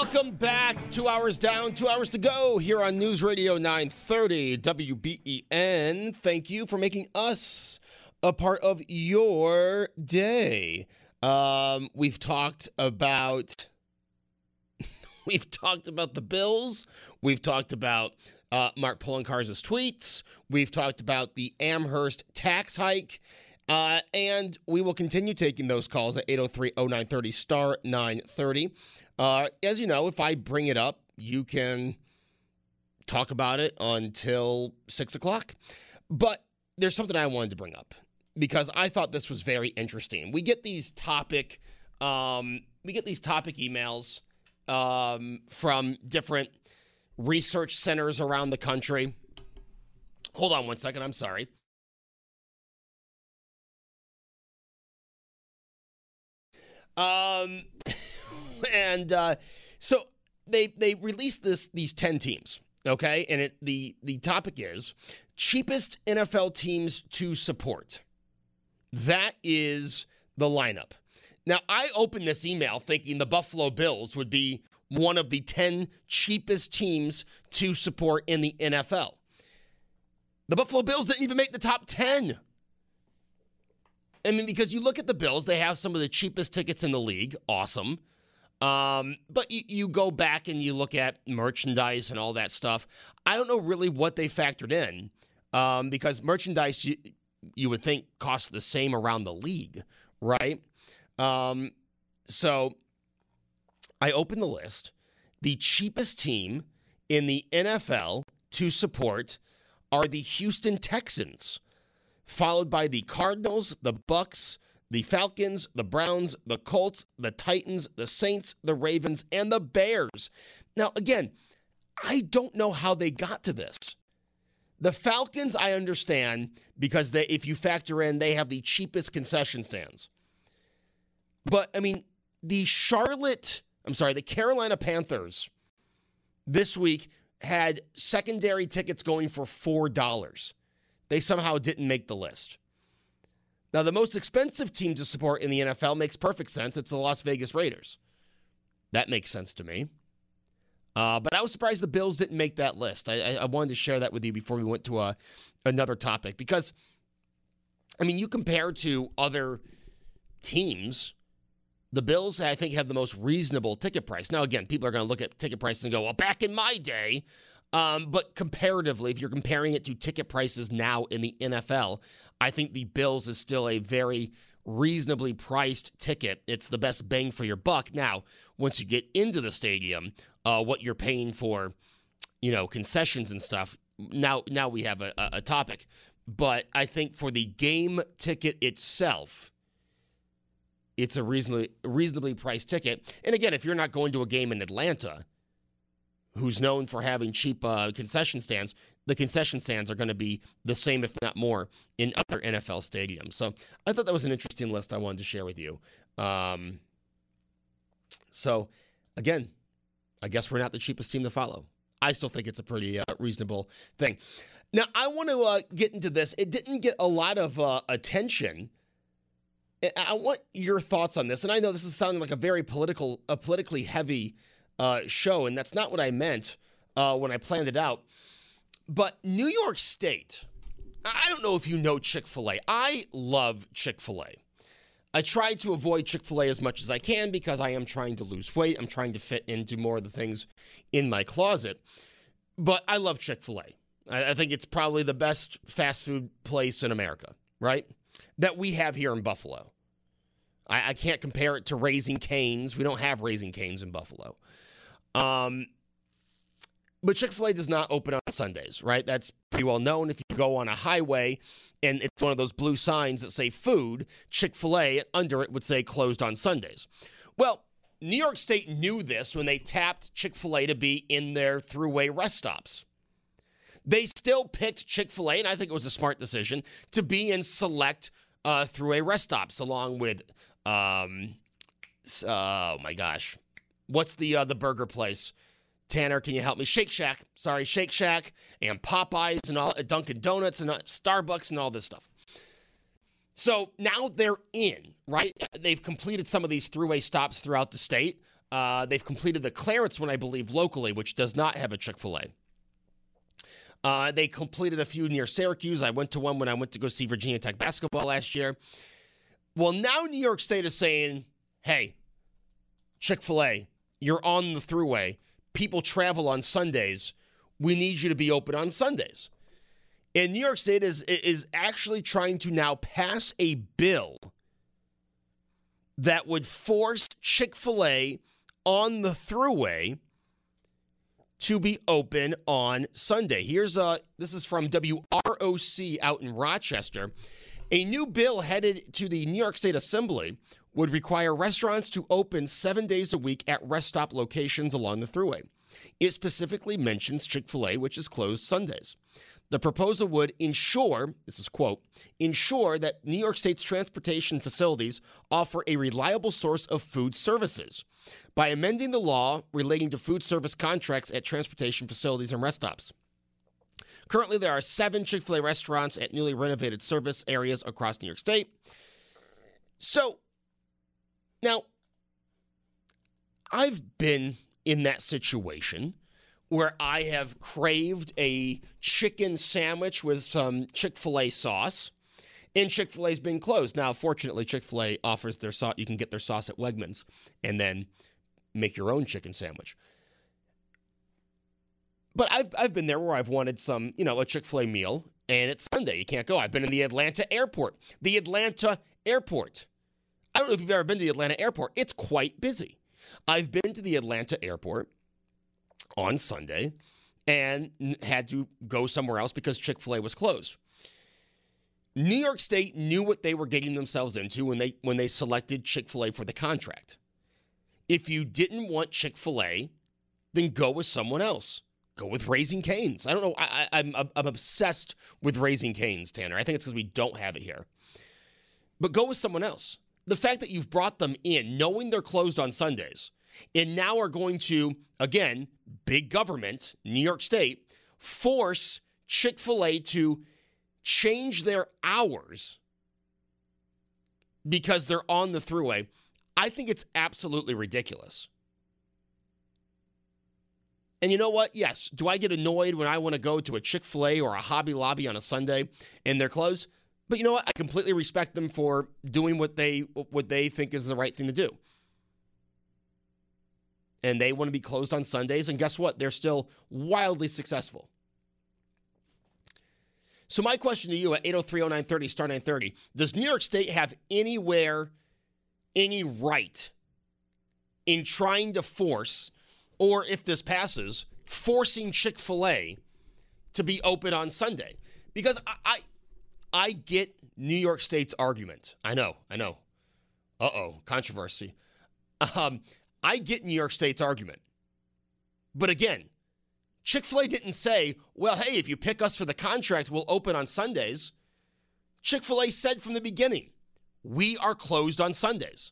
Welcome back. Two hours down, two hours to go here on News Radio 930 WBEN. Thank you for making us a part of your day. Um, we've talked about we've talked about the Bills. We've talked about uh, Mark Poloncarz' tweets. We've talked about the Amherst tax hike. Uh, and we will continue taking those calls at 803 0930 star 930. Uh, as you know, if I bring it up, you can talk about it until six o'clock. But there's something I wanted to bring up because I thought this was very interesting. We get these topic, um, we get these topic emails um, from different research centers around the country. Hold on one second. I'm sorry. Um, and uh, so they they released this these ten teams, okay, and it the the topic is cheapest NFL teams to support. That is the lineup. Now I opened this email thinking the Buffalo Bills would be one of the ten cheapest teams to support in the NFL. The Buffalo Bills didn't even make the top ten. I mean, because you look at the Bills, they have some of the cheapest tickets in the league. Awesome. Um, but you, you go back and you look at merchandise and all that stuff. I don't know really what they factored in um, because merchandise you, you would think costs the same around the league, right? Um, so I open the list. The cheapest team in the NFL to support are the Houston Texans, followed by the Cardinals, the Bucs, the Falcons, the Browns, the Colts, the Titans, the Saints, the Ravens, and the Bears. Now, again, I don't know how they got to this. The Falcons, I understand because they, if you factor in, they have the cheapest concession stands. But I mean, the Charlotte, I'm sorry, the Carolina Panthers this week had secondary tickets going for $4. They somehow didn't make the list. Now, the most expensive team to support in the NFL makes perfect sense. It's the Las Vegas Raiders. That makes sense to me. Uh, but I was surprised the Bills didn't make that list. I, I, wanted to share that with you before we went to a, uh, another topic because, I mean, you compare to other teams, the Bills, I think, have the most reasonable ticket price. Now, again, people are going to look at ticket prices and go, well, back in my day, um, but comparatively, if you're comparing it to ticket prices now in the NFL, I think the Bills is still a very reasonably priced ticket. It's the best bang for your buck. Now, once you get into the stadium, uh, what you're paying for, you know, concessions and stuff. Now, now we have a, a topic. But I think for the game ticket itself, it's a reasonably reasonably priced ticket. And again, if you're not going to a game in Atlanta, who's known for having cheap uh, concession stands, the concession stands are going to be the same, if not more, in other NFL stadiums. So I thought that was an interesting list I wanted to share with you. Um, so again, I guess we're not the cheapest team to follow. I still think it's a pretty uh, reasonable thing. Now, I want to uh, get into this. It didn't get a lot of uh, attention. I want your thoughts on this. And I know this is sounding like a very political, a politically heavy uh, show, and that's not what I meant uh, when I planned it out. But New York State I don't know if you know Chick fil A. I love Chick fil A. I try to avoid Chick fil A as much as I can because I am trying to lose weight. I'm trying to fit into more of the things in my closet. But I love Chick fil A. I think it's probably the best fast food place in America, right? That we have here in Buffalo. I, I can't compare it to Raising Canes. We don't have Raising Canes in Buffalo. Um, but Chick fil A does not open on Sundays, right? That's pretty well known. If you go on a highway and it's one of those blue signs that say food, Chick fil A under it would say closed on Sundays. Well, New York State knew this when they tapped Chick fil A to be in their thruway rest stops. They still picked Chick fil A, and I think it was a smart decision, to be in select uh, thruway rest stops along with, um, oh my gosh, what's the, uh, the burger place? Tanner, can you help me? Shake Shack, sorry, Shake Shack and Popeyes and all Dunkin' Donuts and uh, Starbucks and all this stuff. So now they're in, right? They've completed some of these thruway stops throughout the state. Uh, they've completed the Clarence one, I believe, locally, which does not have a Chick fil A. Uh, they completed a few near Syracuse. I went to one when I went to go see Virginia Tech basketball last year. Well, now New York State is saying, hey, Chick fil A, you're on the thruway people travel on Sundays. We need you to be open on Sundays. And New York State is is actually trying to now pass a bill that would force Chick-fil-A on the thruway to be open on Sunday. Here's a this is from WROC out in Rochester. A new bill headed to the New York State Assembly would require restaurants to open seven days a week at rest stop locations along the thruway. It specifically mentions Chick fil A, which is closed Sundays. The proposal would ensure, this is quote, ensure that New York State's transportation facilities offer a reliable source of food services by amending the law relating to food service contracts at transportation facilities and rest stops. Currently, there are seven Chick fil A restaurants at newly renovated service areas across New York State. So, now, I've been in that situation where I have craved a chicken sandwich with some Chick fil A sauce. And Chick fil A's been closed. Now, fortunately, Chick fil A offers their sauce. You can get their sauce at Wegmans and then make your own chicken sandwich. But I've, I've been there where I've wanted some, you know, a Chick fil A meal and it's Sunday. You can't go. I've been in the Atlanta airport. The Atlanta airport. I don't know if you've ever been to the Atlanta airport. It's quite busy. I've been to the Atlanta airport on Sunday and had to go somewhere else because Chick fil A was closed. New York State knew what they were getting themselves into when they when they selected Chick-fil-A for the contract. If you didn't want Chick-fil-A, then go with someone else. Go with Raising Canes. I don't know. I, am I'm, I'm obsessed with Raising Canes, Tanner. I think it's because we don't have it here. But go with someone else the fact that you've brought them in, knowing they're closed on Sundays, and now are going to, again, big government, New York State, force Chick fil A to change their hours because they're on the thruway. I think it's absolutely ridiculous. And you know what? Yes. Do I get annoyed when I want to go to a Chick fil A or a Hobby Lobby on a Sunday and they're closed? But you know what? I completely respect them for doing what they what they think is the right thing to do. And they want to be closed on Sundays and guess what? They're still wildly successful. So my question to you at 8030930 star 930, does New York State have anywhere any right in trying to force or if this passes, forcing Chick-fil-A to be open on Sunday? Because I, I I get New York State's argument. I know, I know. Uh oh, controversy. Um, I get New York State's argument. But again, Chick fil A didn't say, well, hey, if you pick us for the contract, we'll open on Sundays. Chick fil A said from the beginning, we are closed on Sundays.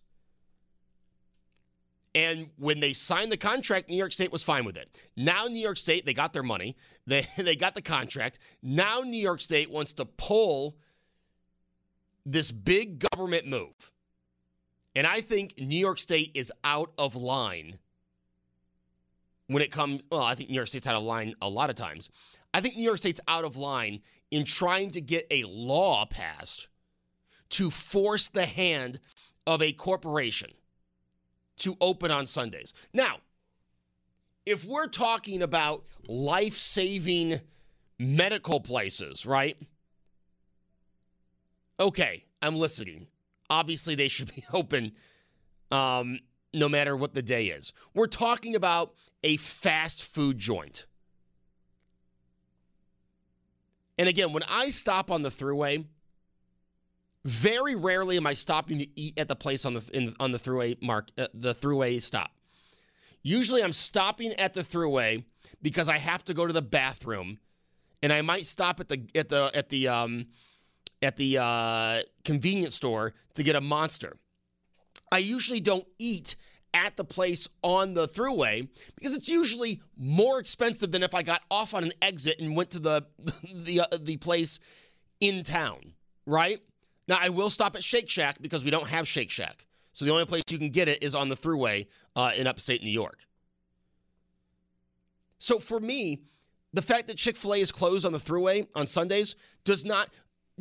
And when they signed the contract, New York State was fine with it. Now, New York State, they got their money, they, they got the contract. Now, New York State wants to pull this big government move. And I think New York State is out of line when it comes. Well, I think New York State's out of line a lot of times. I think New York State's out of line in trying to get a law passed to force the hand of a corporation to open on Sundays. Now, if we're talking about life saving medical places, right? Okay, I'm listening. Obviously, they should be open um, no matter what the day is. We're talking about a fast food joint. And again, when I stop on the throughway, very rarely am I stopping to eat at the place on the in, on the thruway mark uh, the thruway stop. Usually, I'm stopping at the thruway because I have to go to the bathroom, and I might stop at the at the at the um, at the uh, convenience store to get a monster. I usually don't eat at the place on the thruway because it's usually more expensive than if I got off on an exit and went to the the uh, the place in town, right? Now I will stop at Shake Shack because we don't have Shake Shack. So the only place you can get it is on the thruway uh, in upstate New York. So for me, the fact that Chick-fil-A is closed on the thruway on Sundays does not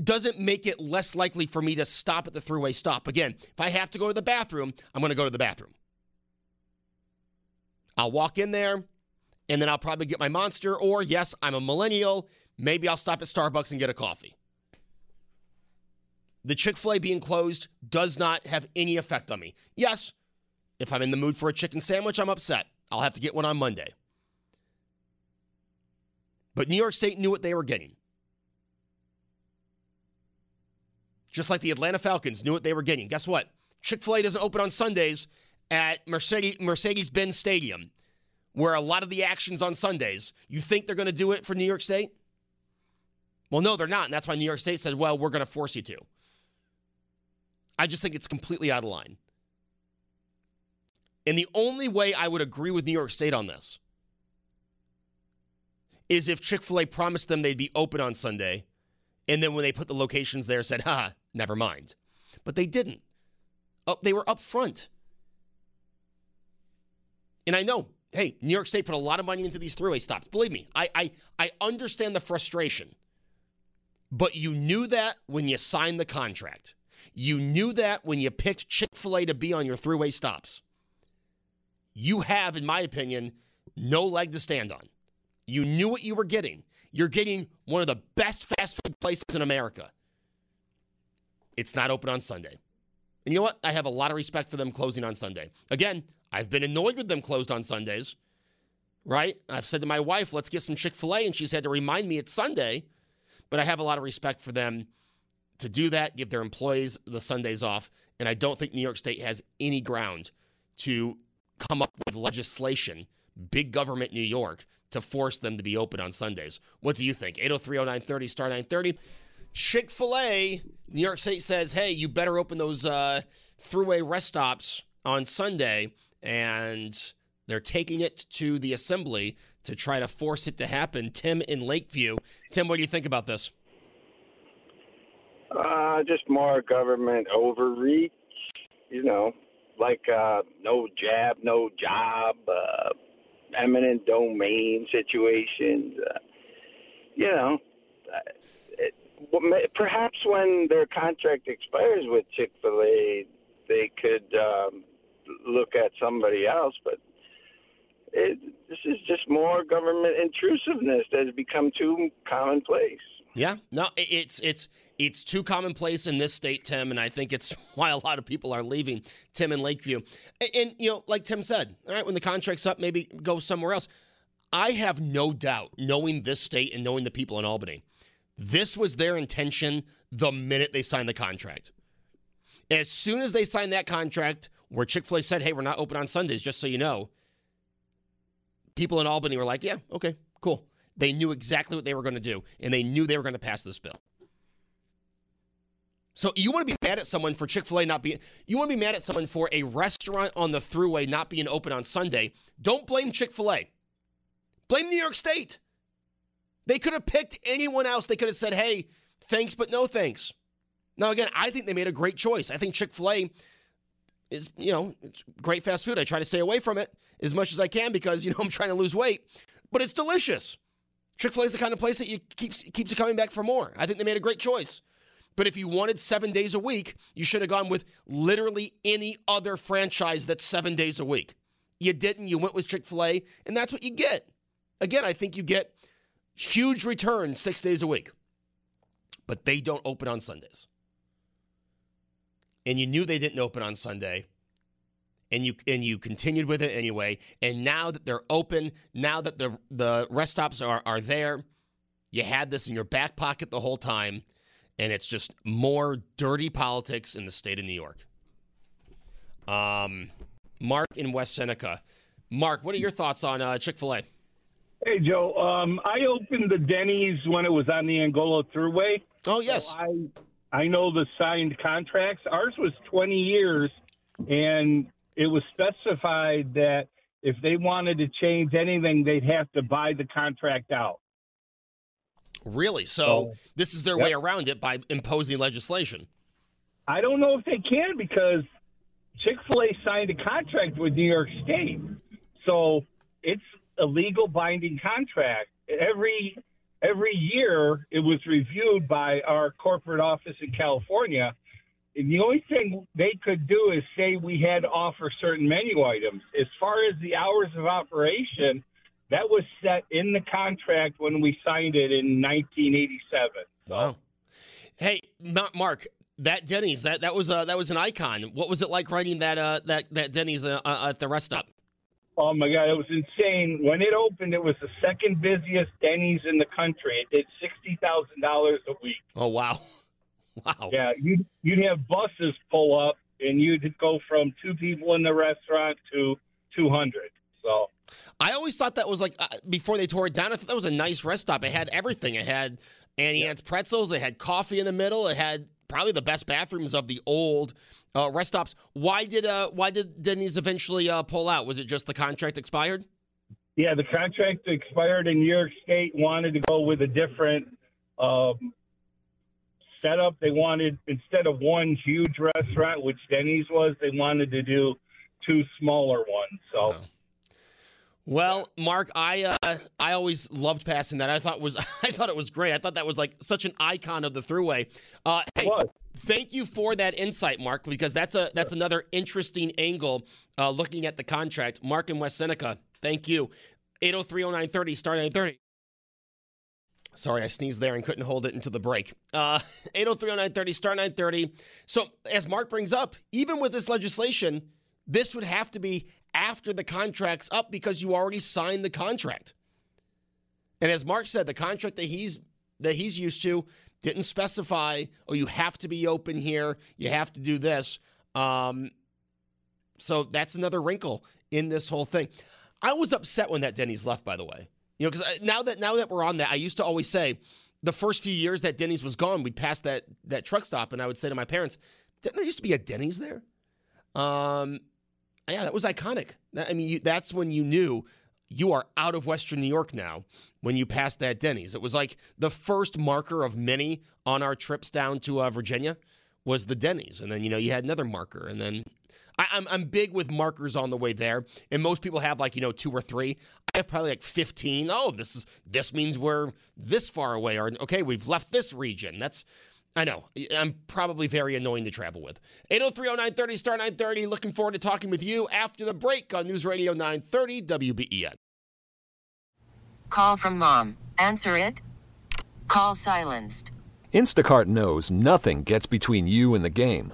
doesn't make it less likely for me to stop at the thruway stop. Again, if I have to go to the bathroom, I'm going to go to the bathroom. I'll walk in there and then I'll probably get my monster or yes, I'm a millennial, maybe I'll stop at Starbucks and get a coffee. The Chick-fil-A being closed does not have any effect on me. Yes, if I'm in the mood for a chicken sandwich, I'm upset. I'll have to get one on Monday. But New York State knew what they were getting. Just like the Atlanta Falcons knew what they were getting. Guess what? Chick fil A doesn't open on Sundays at Mercedes Benz Stadium, where a lot of the action's on Sundays. You think they're going to do it for New York State? Well, no, they're not. And that's why New York State said, well, we're going to force you to. I just think it's completely out of line. And the only way I would agree with New York State on this is if Chick fil A promised them they'd be open on Sunday, and then when they put the locations there, said, ha, never mind. But they didn't. Oh, they were up front. And I know, hey, New York State put a lot of money into these thruway stops. Believe me, I, I, I understand the frustration. But you knew that when you signed the contract. You knew that when you picked Chick fil A to be on your thruway stops. You have, in my opinion, no leg to stand on. You knew what you were getting. You're getting one of the best fast food places in America. It's not open on Sunday. And you know what? I have a lot of respect for them closing on Sunday. Again, I've been annoyed with them closed on Sundays, right? I've said to my wife, let's get some Chick fil A, and she's had to remind me it's Sunday. But I have a lot of respect for them to do that, give their employees the Sundays off. And I don't think New York State has any ground to come up with legislation, big government New York, to force them to be open on Sundays. What do you think? 803 0930, star 930. Chick fil A, New York State says, hey, you better open those uh, thruway rest stops on Sunday. And they're taking it to the assembly to try to force it to happen. Tim in Lakeview. Tim, what do you think about this? Uh, just more government overreach, you know, like uh, no jab, no job, uh, eminent domain situations. Uh, you know, uh, it, perhaps when their contract expires with Chick Fil A, they could um, look at somebody else. But it, this is just more government intrusiveness that has become too commonplace. Yeah, no, it's it's it's too commonplace in this state, Tim, and I think it's why a lot of people are leaving Tim in Lakeview. And, and, you know, like Tim said, all right, when the contract's up, maybe go somewhere else. I have no doubt, knowing this state and knowing the people in Albany, this was their intention the minute they signed the contract. As soon as they signed that contract, where Chick Fil A said, "Hey, we're not open on Sundays," just so you know, people in Albany were like, "Yeah, okay, cool." They knew exactly what they were going to do, and they knew they were going to pass this bill. So you want to be mad at someone for Chick Fil A not being? You want to be mad at someone for a restaurant on the Thruway not being open on Sunday? Don't blame Chick Fil A. Blame New York State. They could have picked anyone else. They could have said, "Hey, thanks, but no thanks." Now, again, I think they made a great choice. I think Chick Fil A is, you know, it's great fast food. I try to stay away from it as much as I can because you know I'm trying to lose weight, but it's delicious. Chick fil A is the kind of place that you keeps, keeps you coming back for more. I think they made a great choice. But if you wanted seven days a week, you should have gone with literally any other franchise that's seven days a week. You didn't. You went with Chick fil A, and that's what you get. Again, I think you get huge returns six days a week, but they don't open on Sundays. And you knew they didn't open on Sunday. And you and you continued with it anyway. And now that they're open, now that the the rest stops are, are there, you had this in your back pocket the whole time and it's just more dirty politics in the state of New York. Um, Mark in West Seneca. Mark, what are your thoughts on uh, Chick Fil A? Hey Joe, um, I opened the Denny's when it was on the Angola Thruway. Oh yes, so I I know the signed contracts. Ours was 20 years, and it was specified that if they wanted to change anything, they'd have to buy the contract out. Really? So this is their yep. way around it by imposing legislation. I don't know if they can because Chick Fil A signed a contract with New York State, so it's a legal binding contract. Every every year, it was reviewed by our corporate office in California. The only thing they could do is say we had to offer certain menu items. As far as the hours of operation, that was set in the contract when we signed it in 1987. Wow. Hey, Mark, that Denny's that that was uh, that was an icon. What was it like writing that uh, that that Denny's uh, uh, at the rest stop? Oh my God, it was insane. When it opened, it was the second busiest Denny's in the country. It did sixty thousand dollars a week. Oh wow, wow. Yeah, you'd you'd have buses pull up, and you'd go from two people in the restaurant to two hundred. So I always thought that was like uh, before they tore it down. I thought that was a nice rest stop. It had everything. It had Auntie yeah. Anne's pretzels. It had coffee in the middle. It had probably the best bathrooms of the old uh, rest stops. Why did uh why did Denny's eventually uh, pull out? Was it just the contract expired? Yeah, the contract expired, and New York State wanted to go with a different um, setup. They wanted instead of one huge restaurant, which Denny's was, they wanted to do two smaller ones. So. Oh. Well, Mark, I uh, I always loved passing that. I thought was I thought it was great. I thought that was like such an icon of the Thruway. Uh, hey, thank you for that insight, Mark, because that's a that's another interesting angle uh, looking at the contract. Mark in West Seneca, thank you. 8030930 star 930. Sorry, I sneezed there and couldn't hold it until the break. Uh, 8030930 star 930. So, as Mark brings up, even with this legislation, this would have to be after the contract's up because you already signed the contract. And as Mark said, the contract that he's that he's used to didn't specify, oh, you have to be open here, you have to do this. Um, so that's another wrinkle in this whole thing. I was upset when that Denny's left, by the way. You know, because now that now that we're on that, I used to always say the first few years that Denny's was gone, we'd pass that that truck stop, and I would say to my parents, "Didn't there used to be a Denny's there?" Um, yeah, that was iconic. I mean, you, that's when you knew you are out of Western New York now when you passed that Denny's. It was like the first marker of many on our trips down to uh, Virginia was the Denny's. And then, you know, you had another marker. And then I, I'm, I'm big with markers on the way there. And most people have like, you know, two or three. I have probably like 15. Oh, this is, this means we're this far away. Or, okay, we've left this region. That's, I know. I'm probably very annoying to travel with. 8030930 star 930. Looking forward to talking with you after the break on News Radio 930 WBEN. Call from mom. Answer it. Call silenced. Instacart knows nothing gets between you and the game.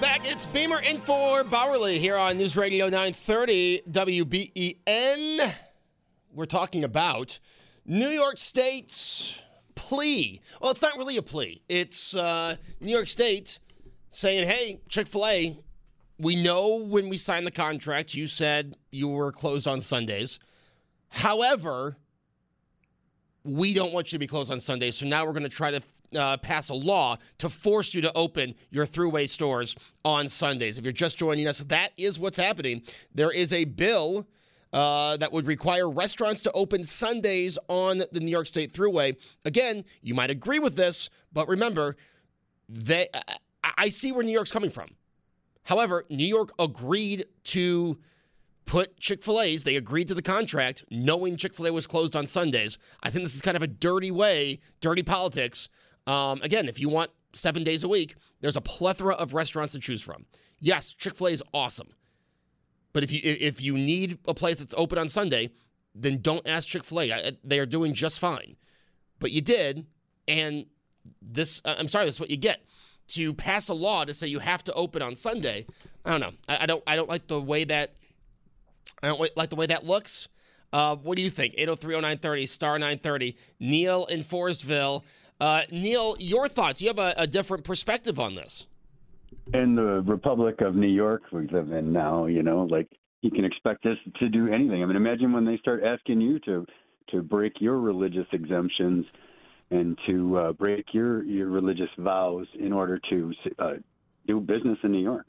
Welcome back. It's Beamer in for Bauerle here on News Radio 930 WBEN. We're talking about New York State's plea. Well, it's not really a plea. It's uh, New York State saying, hey, Chick fil A, we know when we signed the contract, you said you were closed on Sundays. However, we don't want you to be closed on Sundays. So now we're going to try to uh, pass a law to force you to open your thruway stores on Sundays. If you're just joining us, that is what's happening. There is a bill uh, that would require restaurants to open Sundays on the New York State Thruway. Again, you might agree with this, but remember, they, I, I see where New York's coming from. However, New York agreed to put Chick fil A's, they agreed to the contract knowing Chick fil A was closed on Sundays. I think this is kind of a dirty way, dirty politics um, again, if you want seven days a week, there's a plethora of restaurants to choose from. Yes, Chick Fil A is awesome, but if you if you need a place that's open on Sunday, then don't ask Chick Fil A. They are doing just fine, but you did, and this I'm sorry, this is what you get to pass a law to say you have to open on Sunday. I don't know. I, I don't I don't like the way that I don't like the way that looks. Uh, what do you think? 8030930 star 930. Neil in Forestville. Uh, Neil, your thoughts? You have a, a different perspective on this. In the Republic of New York we live in now, you know, like you can expect us to do anything. I mean, imagine when they start asking you to to break your religious exemptions and to uh, break your your religious vows in order to uh, do business in New York.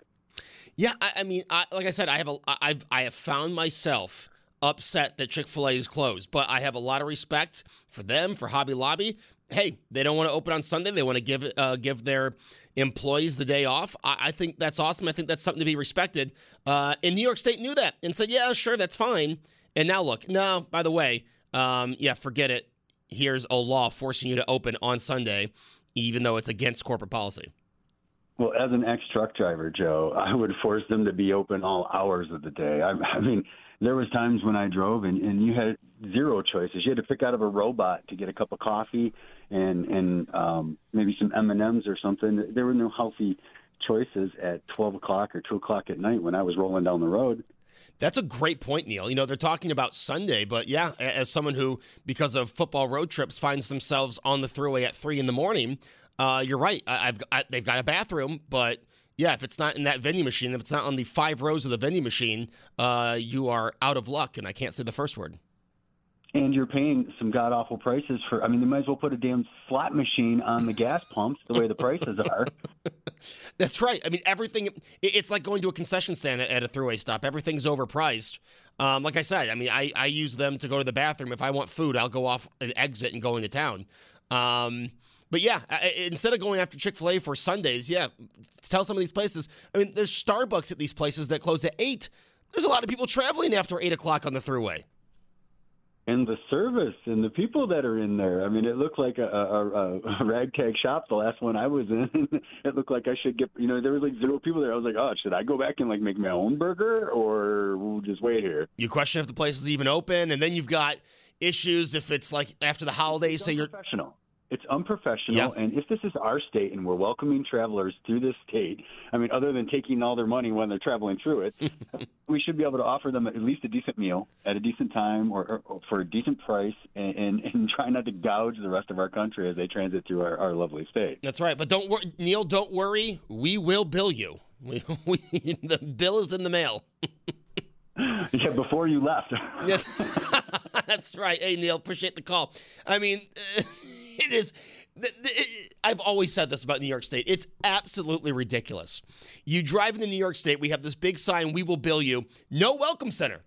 Yeah, I, I mean, I, like I said, I have a, I've I have found myself upset that Chick Fil A is closed, but I have a lot of respect for them, for Hobby Lobby, hey, they don't want to open on Sunday. They want to give uh, give their employees the day off. I, I, think that's awesome. I think that's something to be respected. Uh, and New York State knew that and said, yeah, sure, that's fine. And now look, no, by the way, um, yeah, forget it. Here's a law forcing you to open on Sunday, even though it's against corporate policy. Well, as an ex truck driver, Joe, I would force them to be open all hours of the day. I, I mean, there was times when I drove and, and you had zero choices. You had to pick out of a robot to get a cup of coffee and and um, maybe some M and M's or something. There were no healthy choices at twelve o'clock or two o'clock at night when I was rolling down the road. That's a great point, Neil. You know, they're talking about Sunday, but yeah, as someone who, because of football road trips, finds themselves on the thruway at three in the morning, uh, you're right. I, have they've got a bathroom, but yeah, if it's not in that vending machine, if it's not on the five rows of the vending machine, uh, you are out of luck, and I can't say the first word and you're paying some god awful prices for. I mean, they might as well put a damn slot machine on the gas pumps the way the prices are. That's right. I mean, everything. It's like going to a concession stand at a thruway stop. Everything's overpriced. Um, like I said, I mean, I, I use them to go to the bathroom. If I want food, I'll go off an exit and go into town. Um, but yeah, instead of going after Chick fil A for Sundays, yeah, tell some of these places. I mean, there's Starbucks at these places that close at 8. There's a lot of people traveling after 8 o'clock on the thruway and the service and the people that are in there. I mean, it looked like a, a, a ragtag shop. The last one I was in, it looked like I should get. You know, there was like zero people there. I was like, oh, should I go back and like make my own burger, or we'll just wait here? You question if the place is even open, and then you've got issues if it's like after the holidays. So you're professional. It's unprofessional. Yeah. And if this is our state and we're welcoming travelers through this state, I mean, other than taking all their money when they're traveling through it, we should be able to offer them at least a decent meal at a decent time or, or for a decent price and, and, and try not to gouge the rest of our country as they transit through our, our lovely state. That's right. But don't worry, Neil. Don't worry. We will bill you. We, we, the bill is in the mail. yeah, before you left. That's right. Hey, Neil, appreciate the call. I mean, it is. I've always said this about New York State. It's absolutely ridiculous. You drive into New York State, we have this big sign, we will bill you. No welcome center.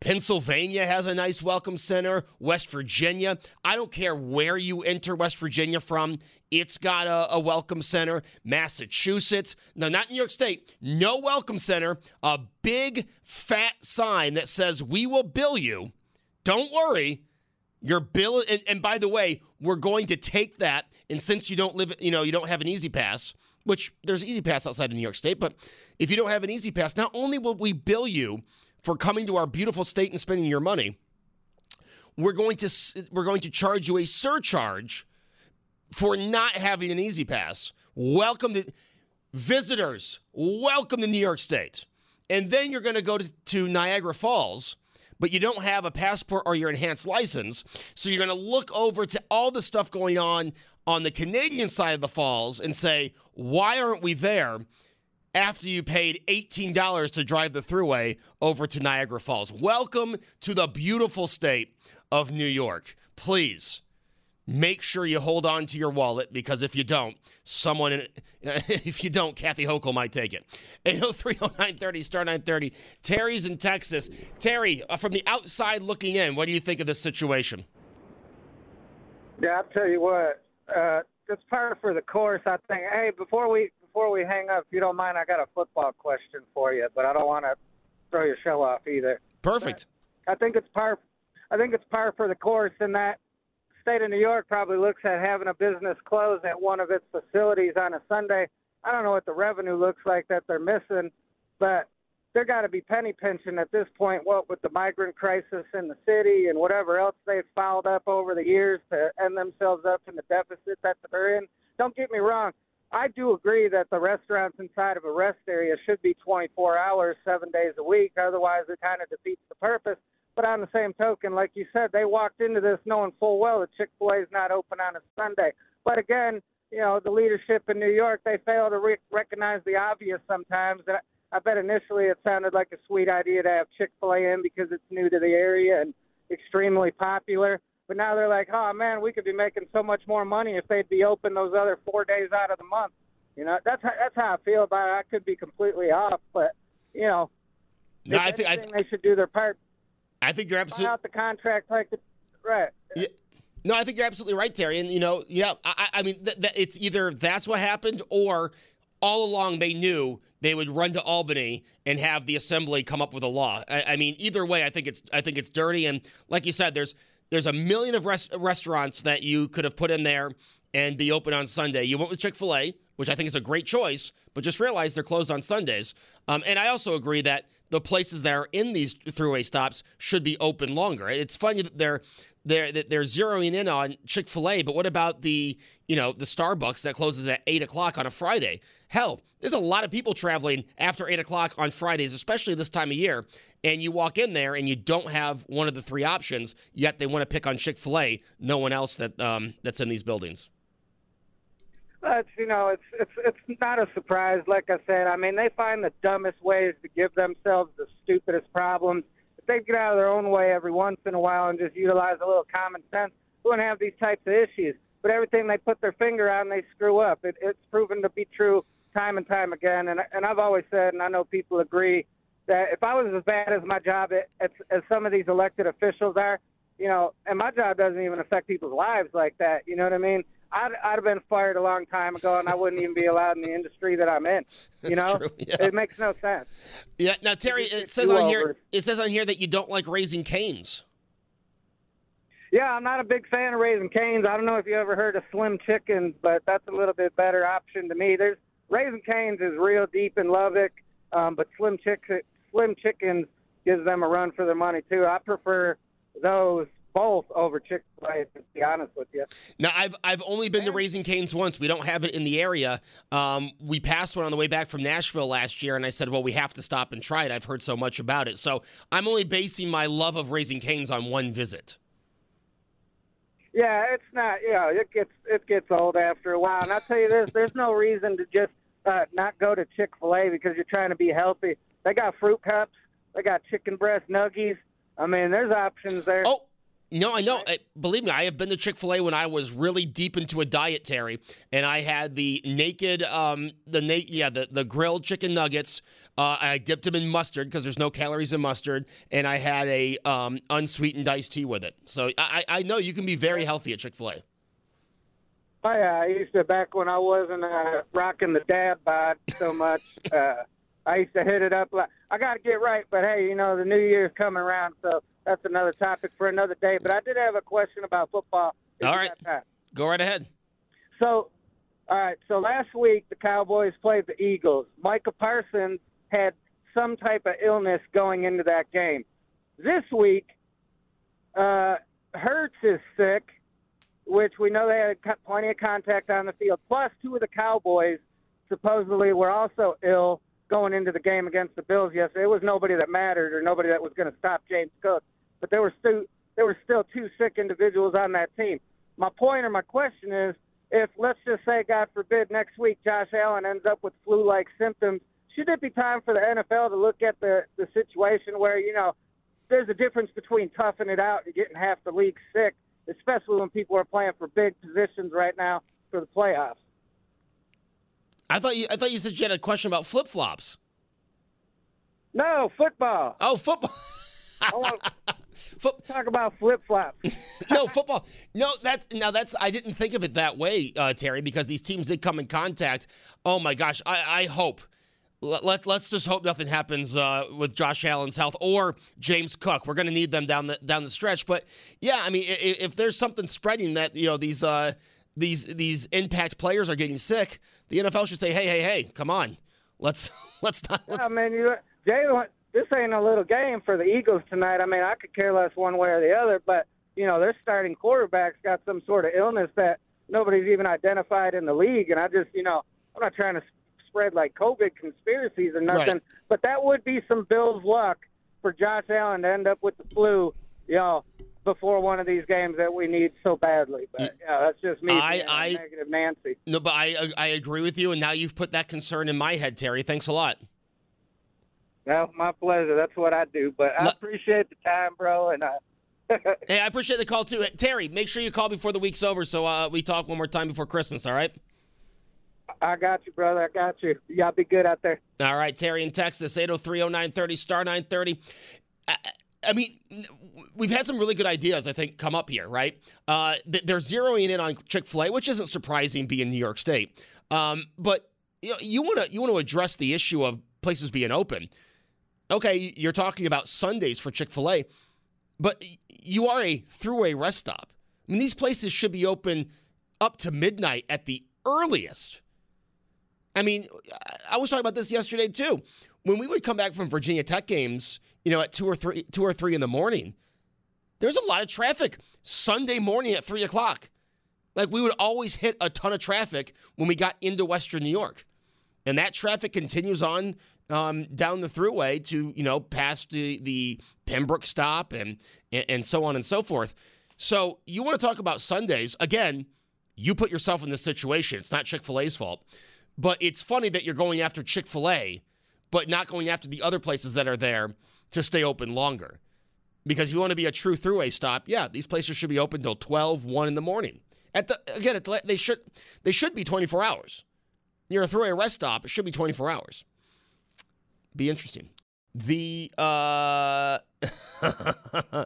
Pennsylvania has a nice welcome center. West Virginia. I don't care where you enter West Virginia from, it's got a, a welcome center. Massachusetts. No, not New York State. No welcome center. A big fat sign that says, We will bill you. Don't worry. Your bill, and, and by the way, we're going to take that. And since you don't live, you know, you don't have an E-ZPass, which there's E-ZPass outside of New York State, but if you don't have an E-ZPass, not only will we bill you for coming to our beautiful state and spending your money, we're going to we're going to charge you a surcharge for not having an E-ZPass. Welcome to visitors. Welcome to New York State. And then you're going to go to, Niagara Falls, but you don't have a passport or your enhanced license. So you're going to look over to all the stuff going on on the Canadian side of the falls and say, why aren't we there? After you paid $18 to drive the thruway over to Niagara Falls. Welcome to the beautiful state of New York. Please make sure you hold on to your wallet because if you don't, someone, if you don't, Kathy Hochul might take it. 803 0930, star 930. Terry's in Texas. Terry, uh, from the outside looking in, what do you think of this situation? Yeah, I'll tell you what. Uh, it's part for the course. I think. Hey, before we before we hang up, if you don't mind, I got a football question for you, but I don't want to throw your show off either. Perfect. I think it's par. I think it's par for the course in that state of New York probably looks at having a business close at one of its facilities on a Sunday. I don't know what the revenue looks like that they're missing, but they're got to be penny pinching at this point. What with the migrant crisis in the city and whatever else they've fouled up over the years to end themselves up in the deficit that they're in. Don't get me wrong. I do agree that the restaurants inside of a rest area should be 24 hours, seven days a week. Otherwise, it kind of defeats the purpose. But on the same token, like you said, they walked into this knowing full well that Chick fil A is not open on a Sunday. But again, you know, the leadership in New York, they fail to re- recognize the obvious sometimes. And I, I bet initially it sounded like a sweet idea to have Chick fil A in because it's new to the area and extremely popular. But now they're like, oh man, we could be making so much more money if they'd be open those other four days out of the month. You know, that's how, that's how I feel about it. I could be completely off, but you know, No, I think I, anything, they should do their part. I think you're absolutely. out the contract like the right. Yeah. No, I think you're absolutely right, Terry. And you know, yeah, I, I I mean, th- th- it's either that's what happened, or all along they knew they would run to Albany and have the assembly come up with a law. I, I mean, either way, I think it's I think it's dirty. And like you said, there's there's a million of res- restaurants that you could have put in there and be open on Sunday. You went with Chick Fil A, which I think is a great choice, but just realize they're closed on Sundays. Um, and I also agree that the places that are in these thruway stops should be open longer. It's funny that they're they're they're zeroing in on Chick Fil A, but what about the you know the Starbucks that closes at eight o'clock on a Friday? Hell, there's a lot of people traveling after eight o'clock on Fridays, especially this time of year. And you walk in there and you don't have one of the three options, yet they want to pick on Chick Fil A. No one else that um, that's in these buildings. But you know, it's it's it's not a surprise. Like I said, I mean, they find the dumbest ways to give themselves the stupidest problems. If they get out of their own way every once in a while and just utilize a little common sense, we wouldn't have these types of issues. But everything they put their finger on, they screw up. It, it's proven to be true time and time again. And and I've always said, and I know people agree, that if I was as bad as my job as, as some of these elected officials are, you know, and my job doesn't even affect people's lives like that. You know what I mean? I'd, I'd have been fired a long time ago, and I wouldn't even be allowed in the industry that I'm in. You That's know, true, yeah. it makes no sense. Yeah. Now, Terry, it says on here it says on here that you don't like raising canes. Yeah, I'm not a big fan of raising canes. I don't know if you ever heard of Slim Chickens, but that's a little bit better option to me. There's raising canes is real deep in Lubbock, um, but Slim Chick Slim Chickens gives them a run for their money too. I prefer those both over Chick Fil A. To be honest with you. Now, I've I've only been to Raising Cane's once. We don't have it in the area. Um, we passed one on the way back from Nashville last year, and I said, "Well, we have to stop and try it." I've heard so much about it, so I'm only basing my love of Raising Cane's on one visit. Yeah, it's not. You know, it gets it gets old after a while. And I'll tell you this: there's no reason to just uh, not go to Chick Fil A because you're trying to be healthy. They got fruit cups. They got chicken breast nuggies. I mean, there's options there. Oh, no, I know. believe me, I have been to Chick Fil A when I was really deep into a diet, Terry, and I had the naked, um, the na- yeah, the the grilled chicken nuggets. Uh, I dipped them in mustard because there's no calories in mustard, and I had a um, unsweetened iced tea with it. So I, I know you can be very healthy at Chick Fil A. Yeah, I used to back when I wasn't uh, rocking the dad bod so much. uh, I used to hit it up like I got to get right, but hey, you know the new year's coming around, so that's another topic for another day. But I did have a question about football. All right, go right ahead. So, all right. So last week the Cowboys played the Eagles. Micah Parsons had some type of illness going into that game. This week, uh, Hurts is sick, which we know they had plenty of contact on the field. Plus, two of the Cowboys supposedly were also ill going into the game against the Bills yesterday. It was nobody that mattered or nobody that was going to stop James Cook, but there were still there were still two sick individuals on that team. My point or my question is, if let's just say, God forbid, next week Josh Allen ends up with flu-like symptoms, should it be time for the NFL to look at the the situation where you know there's a difference between toughing it out and getting half the league sick, especially when people are playing for big positions right now for the playoffs. I thought you I thought you said you had a question about flip flops. No, football. Oh, football. I want Foot- talk about flip flops. no football. No, that's now that's I didn't think of it that way, uh, Terry, because these teams did come in contact. Oh my gosh, I, I hope. Let, let, us just hope nothing happens uh, with Josh Allen's health or James Cook. We're going to need them down the down the stretch. But yeah, I mean, if, if there's something spreading that you know these uh, these these impact players are getting sick, the NFL should say, hey, hey, hey, come on, let's let's not. Let's... I mean, you, Jalen, this ain't a little game for the Eagles tonight. I mean, I could care less one way or the other, but you know, their starting quarterback's got some sort of illness that nobody's even identified in the league, and I just, you know, I'm not trying to spread like COVID conspiracies or nothing, Right. but that would be some Bills luck for Josh Allen to end up with the flu, you know, before one of these games that we need so badly. But yeah, that's just me. I- I- negative Nancy. No, but I I agree with you, and now you've put that concern in my head, Terry. Thanks a lot. No, my pleasure. That's what I do. But I appreciate the time, bro, and uh, Hey, I appreciate the call too. Terry, make sure you call before the week's over so uh, we talk one more time before Christmas. All right. I got you, brother. I got you. Y'all be good out there. All right, Terry in Texas, 8030930, star 930. I, I mean, we've had some really good ideas, I think, come up here, right? Uh, they're zeroing in on Chick fil A, which isn't surprising being New York State. Um, but you want to you want to address the issue of places being open. Okay, you're talking about Sundays for Chick fil A, but you are a thruway rest stop. I mean, these places should be open up to midnight at the earliest. I mean, I was talking about this yesterday too. When we would come back from Virginia Tech games, you know, at two or three, two or three in the morning, there's a lot of traffic Sunday morning at three o'clock. Like we would always hit a ton of traffic when we got into Western New York, and that traffic continues on um, down the thruway to you know past the the Pembroke stop and and so on and so forth. So you want to talk about Sundays again? You put yourself in this situation. It's not Chick Fil A's fault. But it's funny that you're going after Chick fil A, but not going after the other places that are there to stay open longer. Because if you want to be a true thruway stop, yeah, these places should be open till 12, 1 in the morning. At the again, at the, they should they should be 24 hours. You're a thruway rest stop, it should be 24 hours. Be interesting. The uh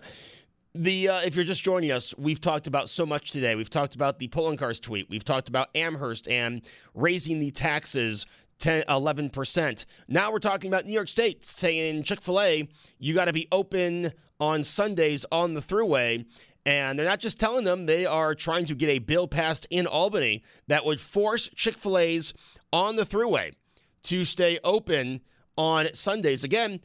The uh, if you're just joining us, we've talked about so much today. We've talked about the polling cars tweet. We've talked about Amherst and raising the taxes 10, 11%. Now we're talking about New York State saying Chick fil A, you got to be open on Sundays on the thruway. And they're not just telling them, they are trying to get a bill passed in Albany that would force Chick fil A's on the thruway to stay open on Sundays. Again,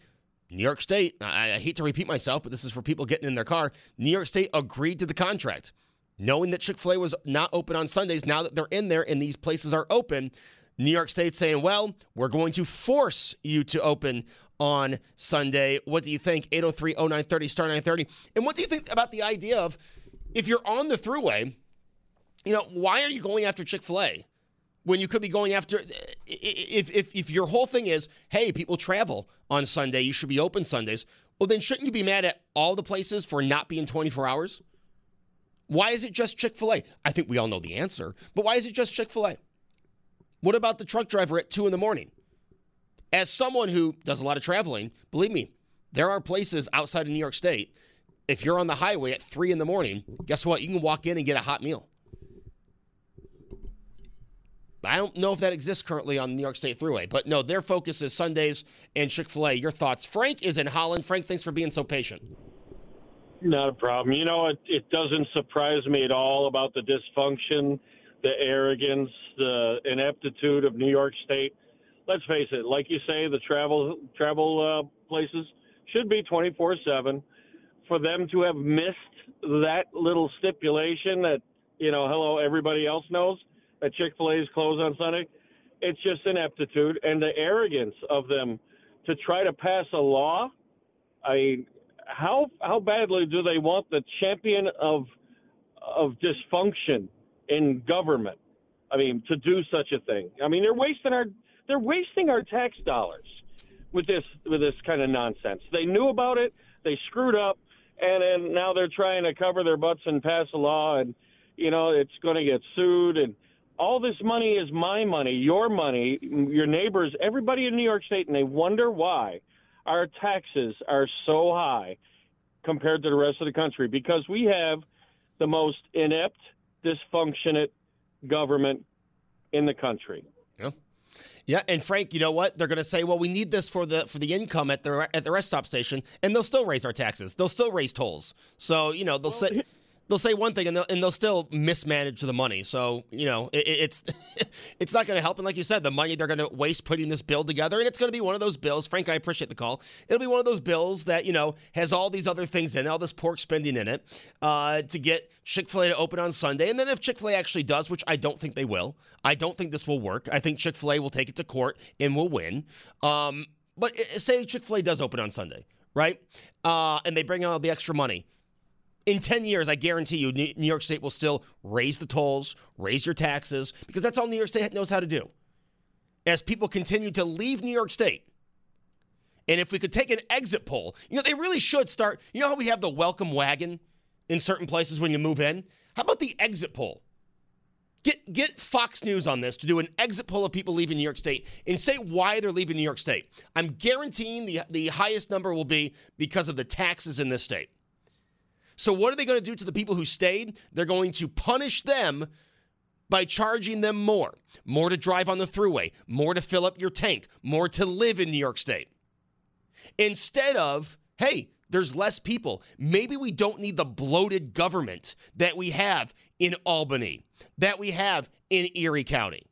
New York State, I, I hate to repeat myself, but this is for people getting in their car. New York State agreed to the contract, knowing that Chick fil A was not open on Sundays. Now that they're in there and these places are open, New York State saying, well, we're going to force you to open on Sunday. What do you think? 803 0930 star 930. And what do you think about the idea of if you're on the thruway, you know, why are you going after Chick fil A? when you could be going after if, if if your whole thing is hey people travel on sunday you should be open sundays well then shouldn't you be mad at all the places for not being 24 hours why is it just chick-fil-a i think we all know the answer but why is it just chick-fil-a what about the truck driver at 2 in the morning as someone who does a lot of traveling believe me there are places outside of new york state if you're on the highway at 3 in the morning guess what you can walk in and get a hot meal I don't know if that exists currently on the New York State Thruway, but no, their focus is Sundays and Chick fil A. Your thoughts? Frank is in Holland. Frank, thanks for being so patient. Not a problem. You know, it, it doesn't surprise me at all about the dysfunction, the arrogance, the ineptitude of New York State. Let's face it, like you say, the travel travel uh, places should be 24 7. For them to have missed that little stipulation that, you know, hello, everybody else knows, that Chick fil A is closed on Sunday. It's just ineptitude and the arrogance of them to try to pass a law. I how how badly do they want the champion of of dysfunction in government? I mean, to do such a thing. I mean, they're wasting our they're wasting our tax dollars with this with this kind of nonsense. They knew about it, they screwed up, and then now they're trying to cover their butts and pass a law, and you know it's going to get sued and all this money is my money, your money, your neighbors, everybody in New York State, and they wonder why our taxes are so high compared to the rest of the country because we have the most inept, dysfunctionate government in the country. Yeah. Yeah, and Frank, you know what? They're going to say, "Well, we need this for the for the income at the at the rest stop station," and they'll still raise our taxes. They'll still raise tolls. So you know they'll well, say they'll say one thing and they'll, and they'll still mismanage the money. So you know it, it's it's not going to help. And like you said, the money they're going to waste putting this bill together, and it's going to be one of those bills. Frank, I appreciate the call. It'll be one of those bills that you know has all these other things in it, all this pork spending in it, uh, to get Chick Fil A to open on Sunday. And then if Chick Fil A actually does, which I don't think they will, I don't think this will work. I think Chick Fil A will take it to court and will win. Um, but say Chick Fil A does open on Sunday, right? Uh, and they bring out all the extra money in 10 years, I guarantee you, New York State will still raise the tolls, raise your taxes, because that's all New York State knows how to do. As people continue to leave New York State, and if we could take an exit poll, you know, they really should start. You know how we have the welcome wagon in certain places when you move in? How about the exit poll? Get, get Fox News on this to do an exit poll of people leaving New York State and say why they're leaving New York State. I'm guaranteeing the, the highest number will be because of the taxes in this state. So, what are they going to do to the people who stayed? They're going to punish them by charging them more more to drive on the thruway, more to fill up your tank, more to live in New York State. Instead of, hey, there's less people. Maybe we don't need the bloated government that we have in Albany, that we have in Erie County.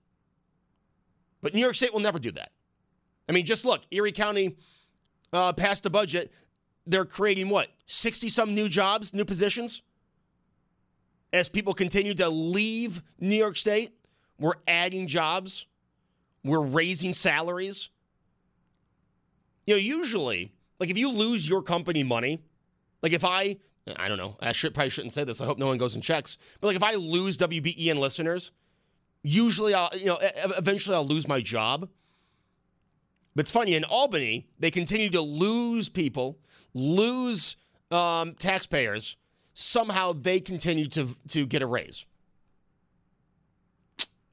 But New York State will never do that. I mean, just look, Erie County uh, passed the budget they're creating what 60 some new jobs new positions? As people continue to leave new york state we're adding jobs we're raising salaries. You know usually like if you lose your company money like if i i don't know i should probably shouldn't say this i hope no one goes and checks but like if i lose wben listeners usually i'll you know eventually i'll lose my job. But it's funny in albany they continue to lose people lose um, taxpayers, somehow they continue to, to get a raise.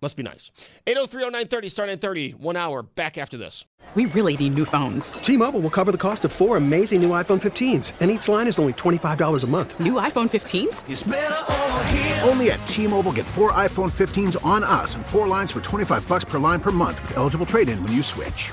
Must be nice. 8030930, star 930, one hour, back after this. We really need new phones. T Mobile will cover the cost of four amazing new iPhone 15s, and each line is only $25 a month. New iPhone 15s? Only at T Mobile get four iPhone 15s on us and four lines for 25 bucks per line per month with eligible trade in when you switch.